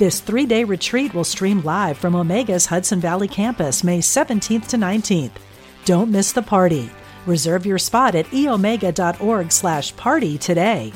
This three day retreat will stream live from Omega's Hudson Valley campus May 17th to 19th. Don't miss the party. Reserve your spot at eomega.org slash party today.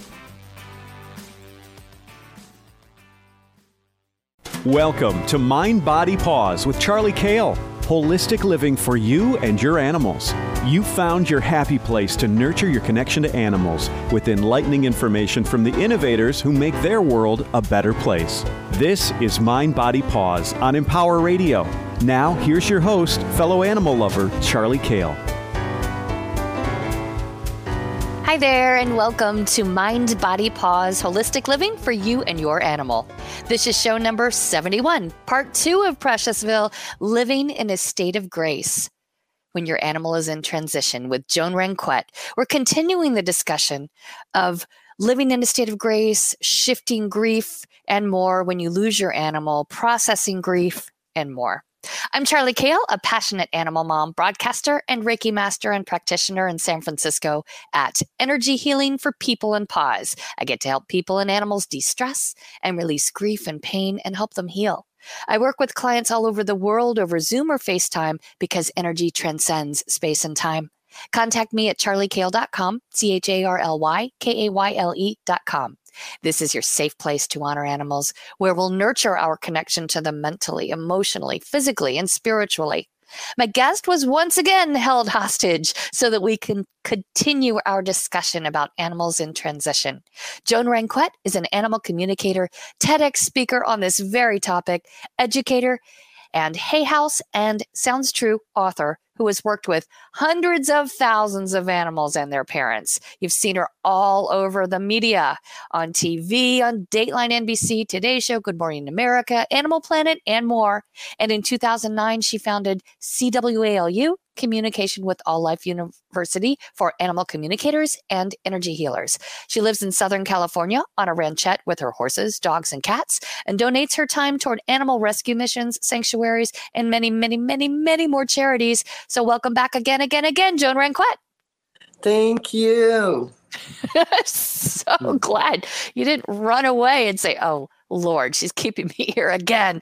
Welcome to Mind Body Paws with Charly Kayle. Holistic living for you and your animals. You found your happy place to nurture your connection to animals with enlightening information from the innovators who make their world a better place. This is Mind Body Paws on Empower Radio. Now, here's your host, fellow animal lover, Charly Kayle. Hi there, and welcome to Mind Body Paws Holistic Living for You and Your Animal. This is show number 71, part two of Preciousville Living in a State of Grace. When your animal is in transition with Joan Ranquet, we're continuing the discussion of living in a state of grace, shifting grief, and more when you lose your animal, processing grief, and more. I'm Charly Kayle, a passionate animal mom, broadcaster, and Reiki master and practitioner in San Francisco at Energy Healing for People and Paws. I get to help people and animals de stress and release grief and pain and help them heal. I work with clients all over the world over Zoom or FaceTime because energy transcends space and time. Contact me at charlykayle.com, C H A R L Y K A Y L E.com. This is your safe place to honor animals, where we'll nurture our connection to them mentally, emotionally, physically, and spiritually. My guest was once again held hostage so that we can continue our discussion about animals in transition. Joan Ranquet is an animal communicator, TEDx speaker on this very topic, educator, and Hay House and Sounds True author who has worked with hundreds of thousands of animals and their parents. You've seen her all over the media on TV, on Dateline NBC, Today Show, Good Morning America, Animal Planet, and more. And in 2009, she founded CWALU, Communication with All Life University for animal communicators and energy healers. She lives in Southern California on a ranchette with her horses, dogs, and cats, and donates her time toward animal rescue missions, sanctuaries, and many, many, many, many more charities. So, welcome back again, again, again, Joan Ranquet. Thank you. so glad you didn't run away and say, Oh, Lord, she's keeping me here again.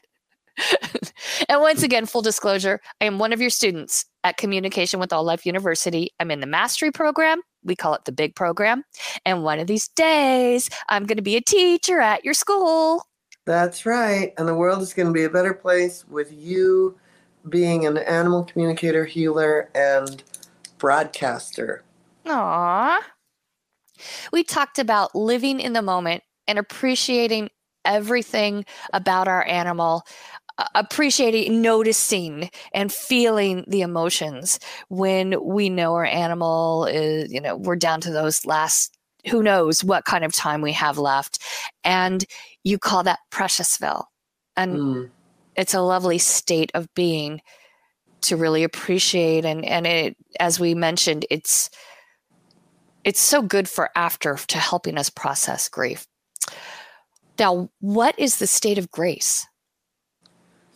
and once again, full disclosure, I am one of your students at Communication with All Life University. I'm in the mastery program. We call it the big program. And one of these days, I'm going to be a teacher at your school. That's right. And the world is going to be a better place with you being an animal communicator, healer, and broadcaster. Aww. We talked about living in the moment and appreciating everything about our animal appreciating, noticing, and feeling the emotions when we know our animal is, you know, we're down to those last, who knows what kind of time we have left. And you call that Preciousville. And mm. it's a lovely state of being to really appreciate. And, and it, as we mentioned, it's, it's so good for after to helping us process grief. Now, what is the state of grace?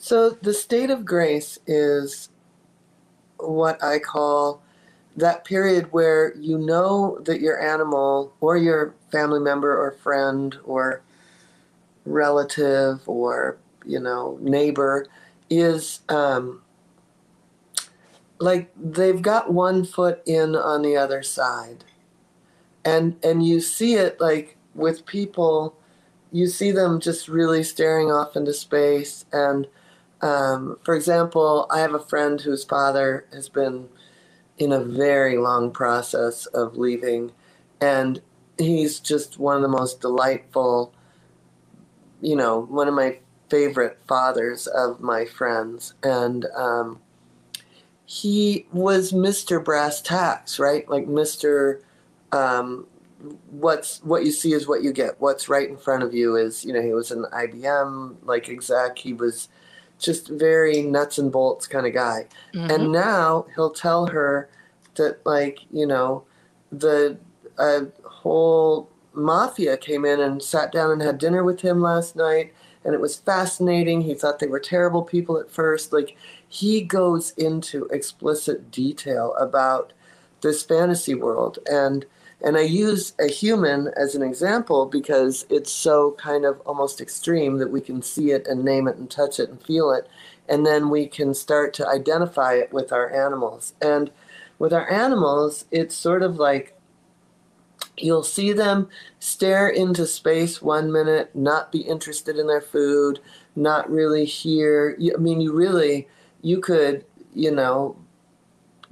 So the state of grace is what I call that period where you know that your animal or your family member or friend or relative or you know neighbor is um, like they've got one foot in on the other side. And and you see it like with people you see them just really staring off into space and um, for example, I have a friend whose father has been in a very long process of leaving, and he's just one of the most delightful, you know, one of my favorite fathers of my friends. And um, he was Mr. Brass Tacks, right? Like Mr. Um, what's what you see is what you get. What's right in front of you is, you know, he was an IBM like exec. He was just very nuts and bolts kind of guy. Mm-hmm. And now he'll tell her that like, you know, the uh, whole mafia came in and sat down and had dinner with him last night and it was fascinating. He thought they were terrible people at first. Like he goes into explicit detail about this fantasy world and and I use a human as an example because it's so kind of almost extreme that we can see it and name it and touch it and feel it. And then we can start to identify it with our animals. And with our animals, it's sort of like you'll see them stare into space one minute, not be interested in their food, not really hear. I mean, you really, you could, you know,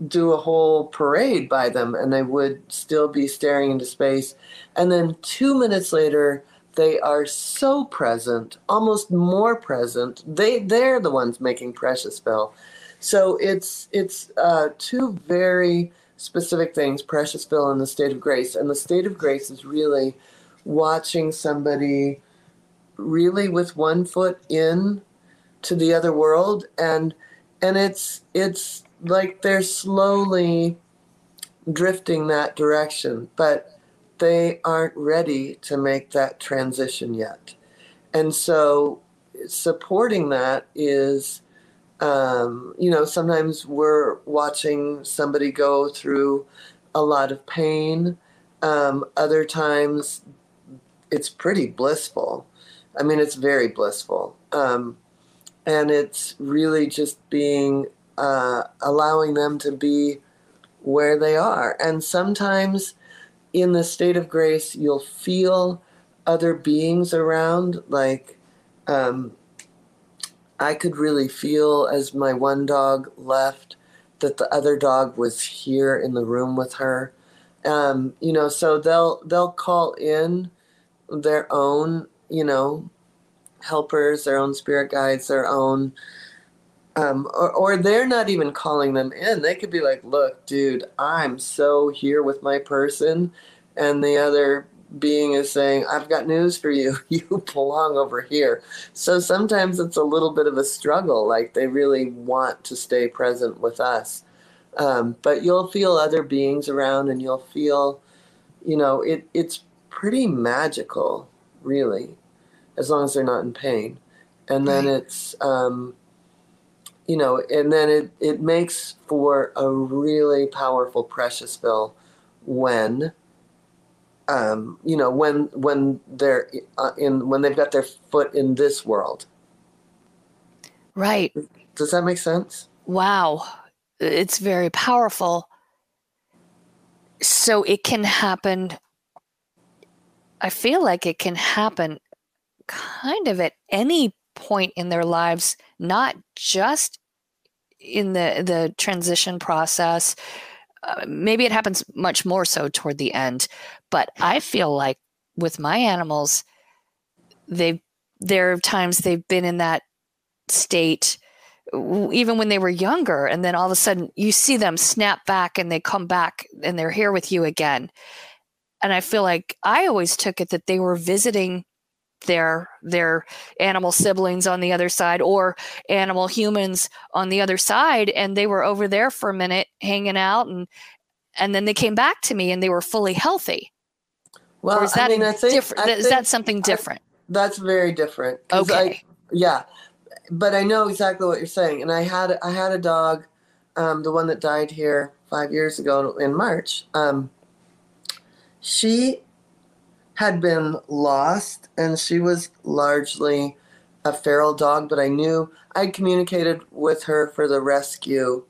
do a whole parade by them and they would still be staring into space. And then two minutes later, they are so present, almost more present. They they're the ones making Preciousville. So it's it's uh, two very specific things: Preciousville and the state of grace. And the state of grace is really watching somebody really with one foot in to the other world and and it's it's like they're slowly drifting that direction, but they aren't ready to make that transition yet. And so supporting that is, um, you know, sometimes we're watching somebody go through a lot of pain. Um, other times it's pretty blissful. I mean, it's very blissful. Um, and it's really just being uh, allowing them to be where they are. And sometimes in the state of grace, you'll feel other beings around. Like um, I could really feel as my one dog left that the other dog was here in the room with her. Um, you know, so they'll they'll call in their own, you know, helpers, their own spirit guides, their own um, or, or they're not even calling them in. They could be like, look, dude, I'm so here with my person. And the other being is saying, I've got news for you. You belong over here. So sometimes it's a little bit of a struggle. Like they really want to stay present with us. Um, but you'll feel other beings around and you'll feel, you know, it, it's pretty magical, really, as long as they're not in pain. And then right. it's, um, you know, and then it, it makes for a really powerful Preciousville when, um, you know, when when they're uh, in when they've got their foot in this world. Right. Does that make sense? Wow, it's very powerful. So it can happen. I feel like it can happen kind of at any point in their lives, not just in the the transition process. Uh, maybe it happens much more so toward the end, but I feel like with my animals, they there are times they've been in that state even when they were younger and then all of a sudden you see them snap back and they come back and they're here with you again and i feel like i always took it that they were visiting their their animal siblings on the other side or animal humans on the other side and they were over there for a minute hanging out and and then they came back to me and they were fully healthy. Well or is that I mean, I think, different? Is that something different? I, that's very different okay. Yeah. But i know exactly what you're saying and i had i had a dog um, the one that died here five years ago in march um, she had been lost, and she was largely a feral dog. But I knew I'd communicated with her for the rescue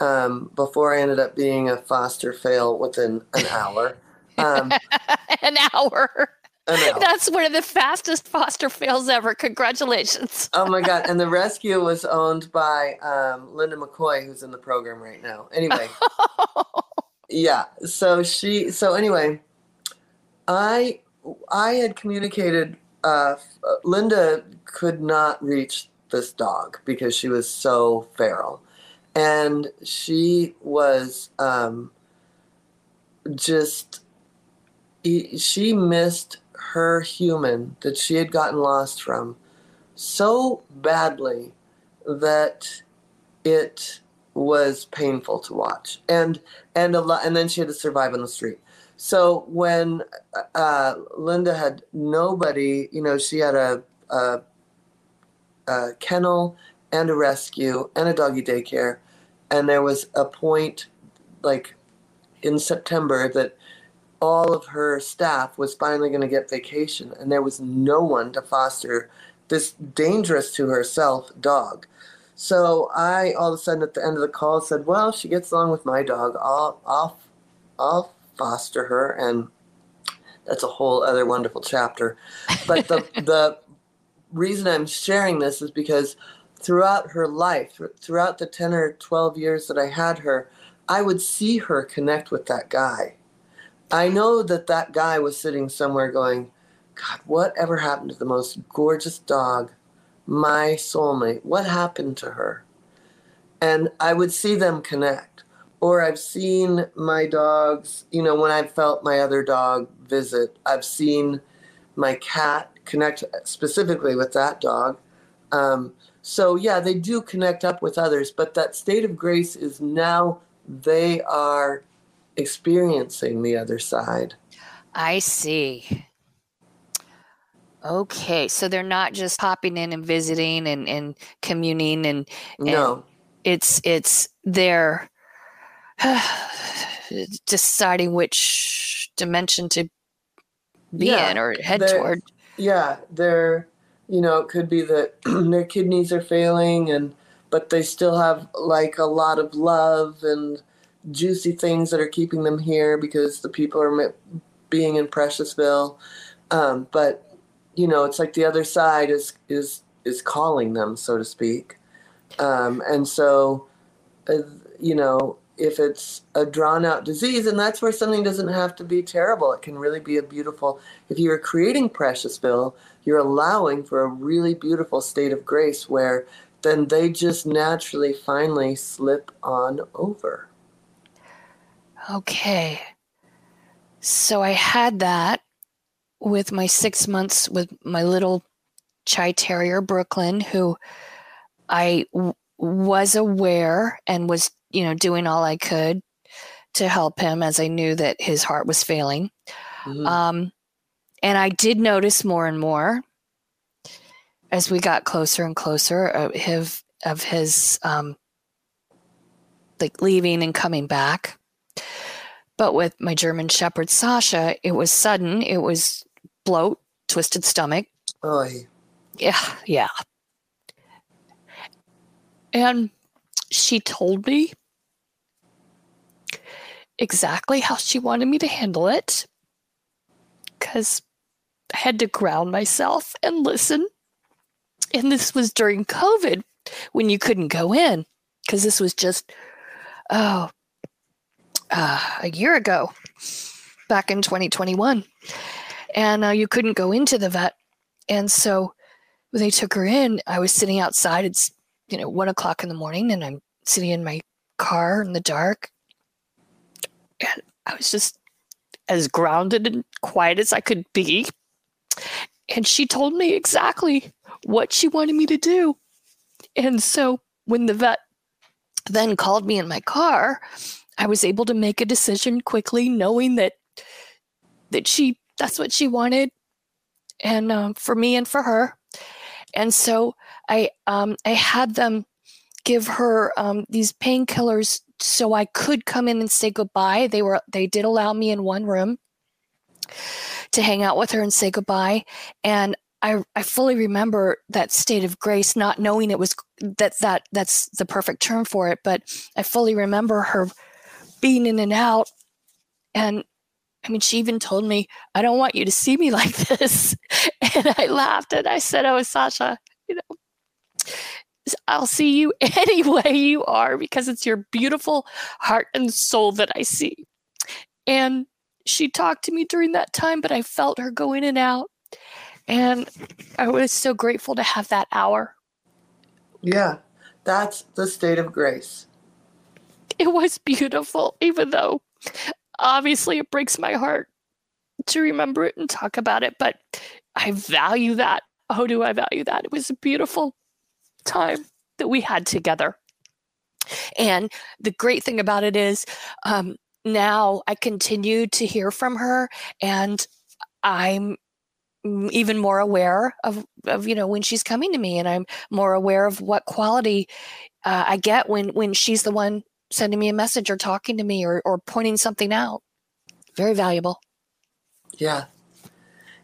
um, before I ended up being a foster fail within an hour. Um, an hour. That's one of the fastest foster fails ever. Congratulations. oh my God. And the rescue was owned by um, Linda McCoy, who's in the program right now. Anyway. yeah. So she, so anyway, I I had communicated. Uh, Linda could not reach this dog because she was so feral, and she was um, just she missed her human that she had gotten lost from so badly that it was painful to watch and and a lot and then she had to survive on the street so when uh, linda had nobody you know she had a, a, a kennel and a rescue and a doggy daycare and there was a point like in september that all of her staff was finally going to get vacation and there was no one to foster this dangerous to herself dog so I all of a sudden at the end of the call said, "Well, she gets along with my dog. I'll I'll I'll foster her." And that's a whole other wonderful chapter. But the the reason I'm sharing this is because throughout her life, throughout the 10 or 12 years that I had her, I would see her connect with that guy. I know that that guy was sitting somewhere going, God, whatever happened to the most gorgeous dog my soulmate? What happened to her? And I would see them connect. Or I've seen my dogs, you know, when I felt my other dog visit, I've seen my cat connect specifically with that dog. Um, so, yeah, they do connect up with others, but that state of grace is now they are experiencing the other side. I see. Okay, so they're not just popping in and visiting and, and communing and, and no, it's it's they're deciding which dimension to be yeah, in or head toward. Yeah, they're you know it could be that their kidneys are failing and but they still have like a lot of love and juicy things that are keeping them here because the people are being in Preciousville. Um, but you know, it's like the other side is is is calling them, so to speak. Um, and so, uh, you know, if it's a drawn out disease, and that's where something doesn't have to be terrible. It can really be a beautiful. If you're creating Preciousville, you're allowing for a really beautiful state of grace where then they just naturally finally slip on over. Okay. So I had that with my six months with my little Chai Terrier, Brooklyn, who I w- was aware and was, you know, doing all I could to help him as I knew that his heart was failing. Mm-hmm. Um, and I did notice more and more as we got closer and closer of his, of his um, like leaving and coming back. But with my German Shepherd Sasha, it was sudden. It was bloat, twisted stomach. Oh, yeah, yeah. And she told me exactly how she wanted me to handle it because I had to ground myself and listen. And this was during COVID when you couldn't go in because this was just, oh, uh, a year ago, back in 2021 and uh, you couldn't go into the vet. And so when they took her in, I was sitting outside. It's you know one o'clock in the morning, and I'm sitting in my car in the dark, and I was just as grounded and quiet as I could be. And she told me exactly what she wanted me to do. And so when the vet then called me in my car, I was able to make a decision quickly, knowing that that she that's what she wanted, and um, for me and for her. And so I um, I had them give her um, these painkillers so I could come in and say goodbye. They were they did allow me in one room to hang out with her and say goodbye. And I, I fully remember that state of grace, not knowing it was that that that's the perfect term for it, but I fully remember her being in and out and I mean, she even told me, I don't want you to see me like this. And I laughed and I said, Oh, Sasha, I'll see you any way you are because it's your beautiful heart and soul that I see. And she talked to me during that time, but I felt her go in and out. And I was so grateful to have that hour. Yeah, that's the state of grace. It was beautiful, even though obviously it breaks my heart to remember it and talk about it, but I value that. Oh, do I value that? It was a beautiful time that we had together. And the great thing about it is um, now I continue to hear from her and I'm even more aware of, of you know when she's coming to me and i'm more aware of what quality uh, i get when when she's the one sending me a message or talking to me or, or pointing something out. Very valuable. Yeah.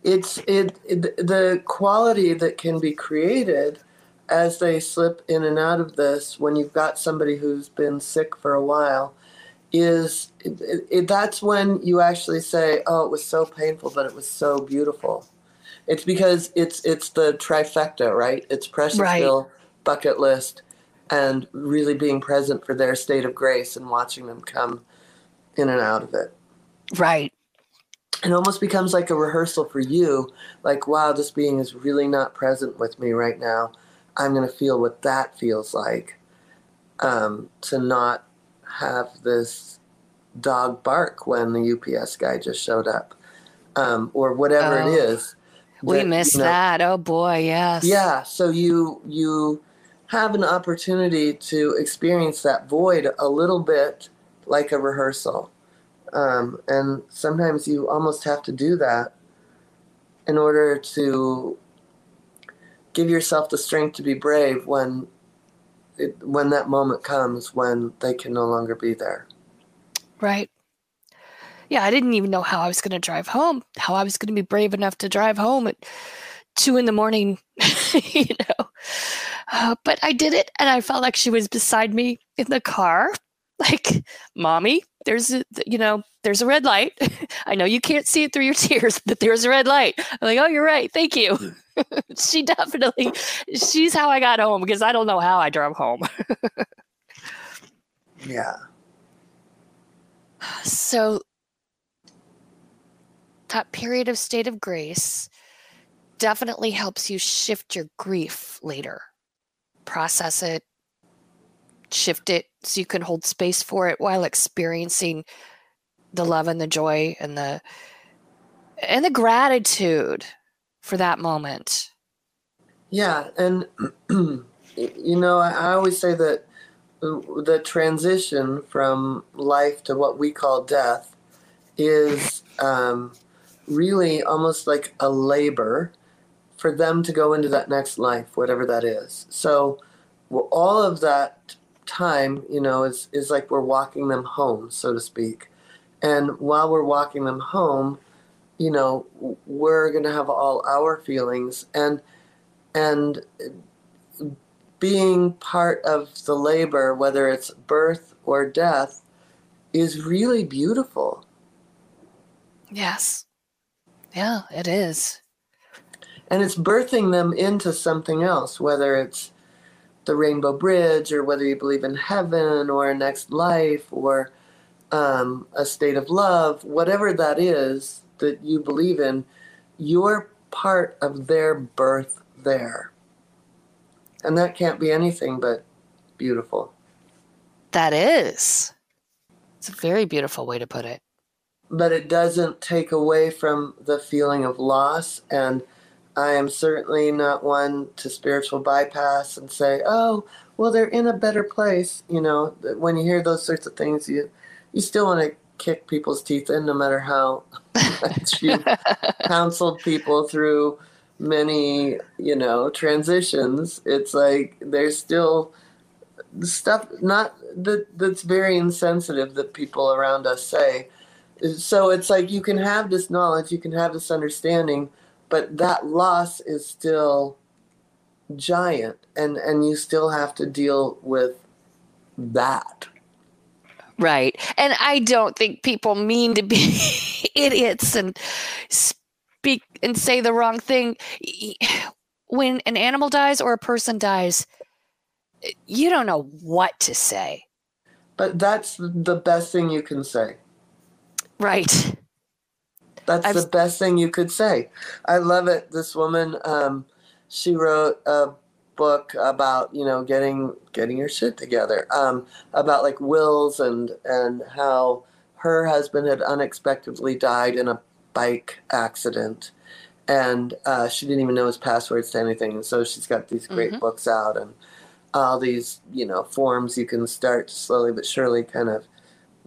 It's it, it the quality that can be created as they slip in and out of this when you've got somebody who's been sick for a while is it, it, that's when you actually say oh it was so painful but it was so beautiful. It's because it's it's the trifecta right? It's Preciousville right. bucket list and really being present for their state of grace and watching them come in and out of it. Right. It almost becomes like a rehearsal for you like wow this being is really not present with me right now i'm going to feel what that feels like um, to not have this dog bark when the ups guy just showed up um, or whatever oh, it is we miss you know, that. Oh boy yes. Yeah so you you have an opportunity to experience that void a little bit like a rehearsal um, and sometimes you almost have to do that in order to give yourself the strength to be brave when it, when that moment comes when they can no longer be there. Right. Yeah, I didn't even know how I was going to drive home, how I was going to be brave enough to drive home at two in the morning, you know. Uh, but I did it, and I felt like she was beside me in the car, like, mommy, there's a, you know, there's a red light. I know you can't see it through your tears, but there's a red light. I'm like, oh, you're right. Thank you. she definitely, she's how I got home because I don't know how I drove home. yeah. So that period of state of grace definitely helps you shift your grief later, process it, shift it so you can hold space for it while experiencing the love and the joy and the and the gratitude for that moment yeah and you know i always say that the transition from life to what we call death is um, really almost like a labor for them to go into that next life, whatever that is. So, all of that time, you know, is, is like we're walking them home, so to speak. And while we're walking them home, you know, we're going to have all our feelings and and being part of the labor, whether it's birth or death, is really beautiful. Yes. Yeah, it is. And it's birthing them into something else, whether it's the Rainbow Bridge, or whether you believe in heaven or a next life or um, a state of love, whatever that is that you believe in, you're part of their birth there. And that can't be anything but beautiful. That is. It's a very beautiful way to put it. But it doesn't take away from the feeling of loss and I am certainly not one to spiritual bypass and say, "Oh, well, they're in a better place." You know, when you hear those sorts of things, you you still want to kick people's teeth in, no matter how much you counseled people through many, you know, transitions. It's like there's still stuff not that that's very insensitive that people around us say. So it's like you can have this knowledge, you can have this understanding but that loss is still giant and and you still have to deal with that right. And i don't think people mean to be idiots and speak and say the wrong thing. When an animal dies or a person dies you don't know what to say. But that's the best thing you can say. Right. That's I've, the best thing you could say. I love it. This woman, um, she wrote a book about you know getting getting your shit together, um, about like wills and and how her husband had unexpectedly died in a bike accident and uh, she didn't even know his passwords to anything. And so she's got these great Mhm. books out and all these, you know, forms you can start to slowly but surely kind of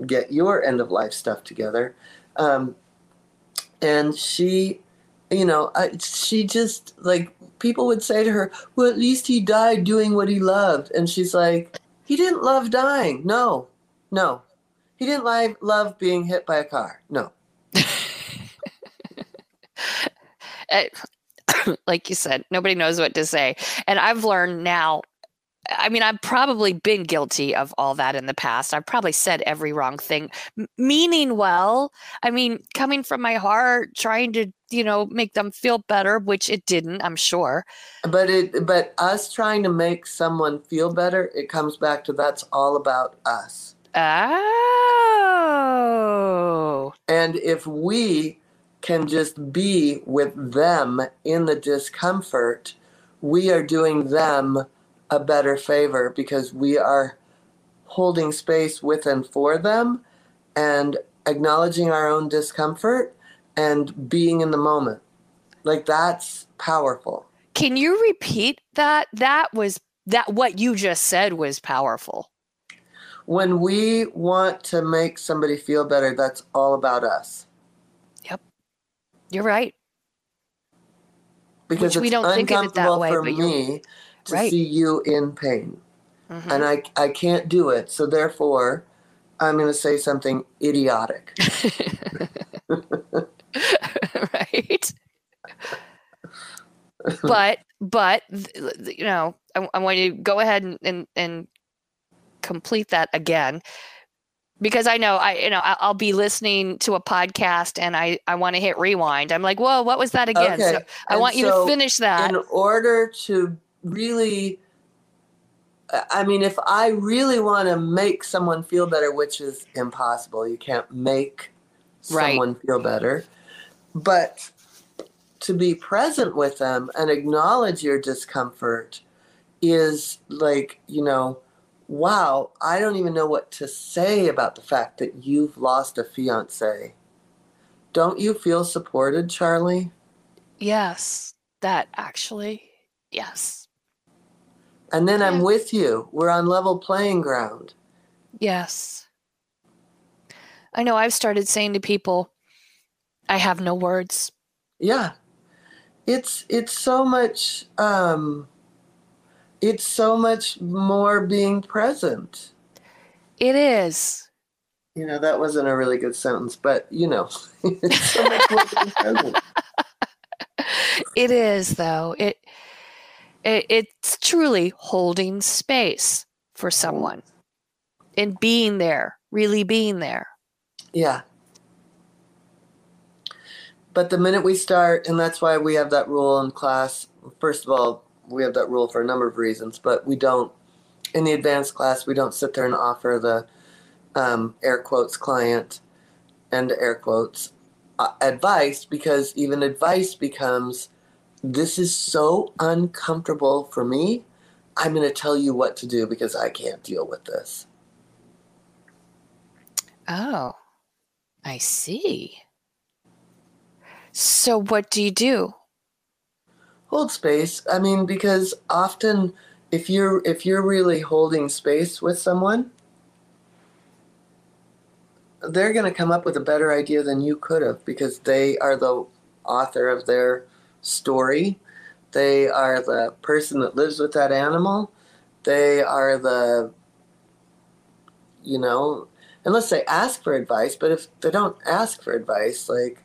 get your end of life stuff together. Um, and she, you know, I, she just like people would say to her, "Well, at least he died doing what he loved," and she's like, "He didn't love dying. No, no, he didn't love being hit by a car. No." Uh, like you said, nobody knows what to say. And I've learned now. I mean, I've probably been guilty of all that in the past. I've probably said every wrong thing, m- meaning well. I mean, coming from my heart, trying to, you know, make them feel better, which it didn't, I'm sure. But it, but us trying to make someone feel better, it comes back to that's all about us. Oh. And if we can just be with them in the discomfort, we are doing them a better favor because we are holding space with and for them and acknowledging our own discomfort and being in the moment. Like that's powerful. Can you repeat that? That was that what you just said was powerful. When we want to make somebody feel better, that's all about us. Yep. You're right. Because Which we don't think of it that way, for but me to Right. see you in pain. Mhm. and I, I can't do it. So therefore, I'm going to say something idiotic. right but but you know I, I want you to go ahead and, and and complete that again because I know I you know I'll be listening to a podcast and I I want to hit rewind. I'm like, whoa, what was that again? Okay, So I and want you so to finish that. In order to really, I mean, if I really want to make someone feel better, which is impossible, you can't make Right. someone feel better, but to be present with them and acknowledge your discomfort is like, you know, wow, I don't even know what to say about the fact that you've lost a fiance. Don't you feel supported, Charly? yes, that actually, yes, And then I'm with you. We're on level playing ground. yes. I know. I've started saying to people, I have no words. Yeah. It's it's so much um it's so much more being present. It is. You know, that wasn't a really good sentence, but you know, it's so much more being present. It is though. It, it it's truly holding space for someone and being there, really being there. Yeah. But the minute we start, and that's why we have that rule in class. First of all, we have that rule for a number of reasons, but we don't, in the advanced class, we don't sit there and offer the um, air quotes client and air quotes uh, advice because even advice becomes this is so uncomfortable for me. I'm going to tell you what to do because I can't deal with this. Oh, I see. So what do you do? hold space i mean because often if you're if you're really holding space with someone they're going to come up with a better idea than you could have because they are the author of their story they are the person that lives with that animal they are the you know unless they ask for advice but if they don't ask for advice like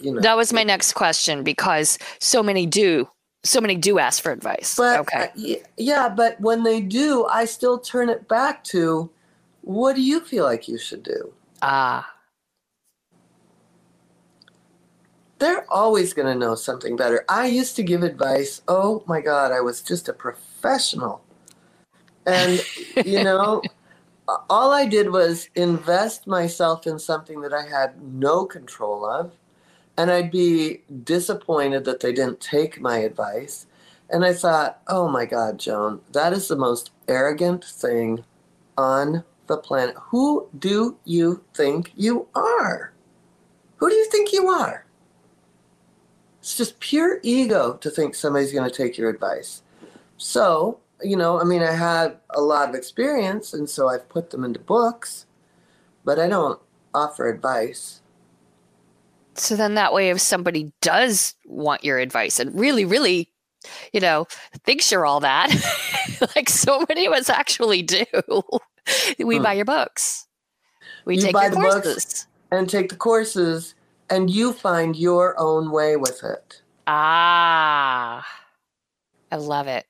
you know That was my next question because so many do. So many do ask for advice. But okay. uh, yeah, but when they do, I still turn it back to what do you feel like you should do? Ah, They're always going to know something better. I used to give advice. Oh my God, I was just a professional. And, you know, all I did was invest myself in something that I had no control of. And I'd be disappointed that they didn't take my advice. And I thought, oh my God, Joan, that is the most arrogant thing on the planet. Who do you think you are? Who do you think you are? It's just pure ego to think somebody's going to take your advice. So, you know, I mean, I had a lot of experience, and so I've put them into books, but I don't offer advice. So then that way, if somebody does want your advice and really, really, you know, thinks you're all that, like so many of us actually do, we hmm. buy your books. We you take buy your the courses. books and take the courses, and you find your own way with it. Ah, I love it.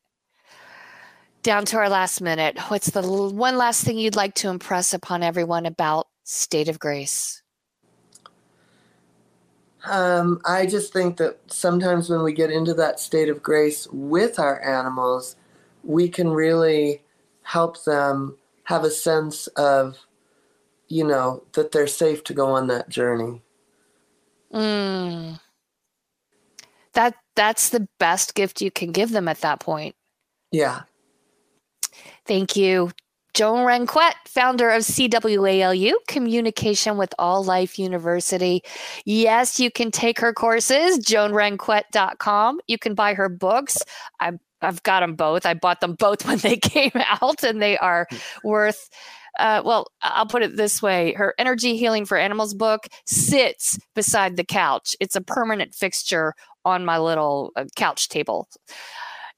Down to our last minute. What's the one last thing you'd like to impress upon everyone about State of Grace? Um, I just think that sometimes when we get into that state of grace with our animals, we can really help them have a sense of, you know, that they're safe to go on that journey. Mm. That that's the best gift you can give them at that point. Yeah. Thank you, Joan Ranquet, founder of CWALU, Communication with All Life University. Yes, you can take her courses, joanranquet.com. You can buy her books. I, I've got them both. I bought them both when they came out, and they are worth. Uh, well, I'll put it this way her Energy Healing for Animals book sits beside the couch. It's a permanent fixture on my little uh, couch table.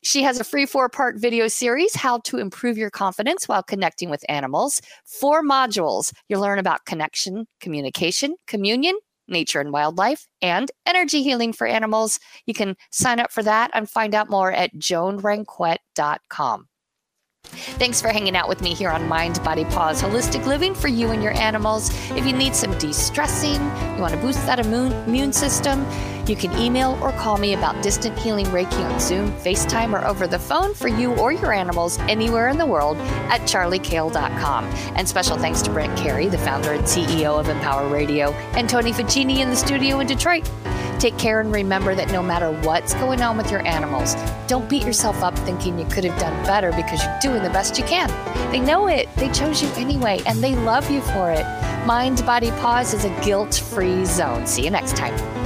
She has a free four part video series, How to Improve Your Confidence While Connecting with Animals. Four modules. You'll learn about connection, communication, communion, nature and wildlife, and energy healing for animals. You can sign up for that and find out more at joanranquet.com. Thanks for hanging out with me here on Mind, Body, Paws Holistic Living for you and your animals. If you need some de stressing, you want to boost that immune, immune system, you can email or call me about distant healing Reiki on Zoom, FaceTime, or over the phone for you or your animals anywhere in the world at charlykayle.com. And special thanks to Brent Carey, the founder and CEO of Empower Radio, and Tony Ficini in the studio in Detroit. Take care and remember that no matter what's going on with your animals, don't beat yourself up thinking you could have done better because you're doing the best you can. They know it, they chose you anyway, and they love you for it. Mind Body Paws is a guilt free zone. See you next time.